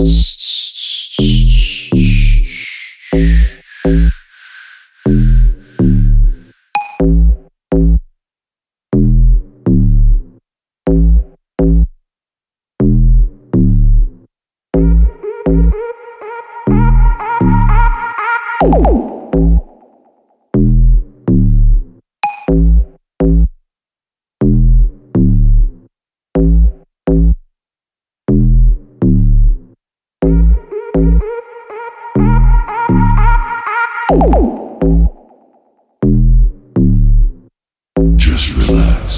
Ooh. class.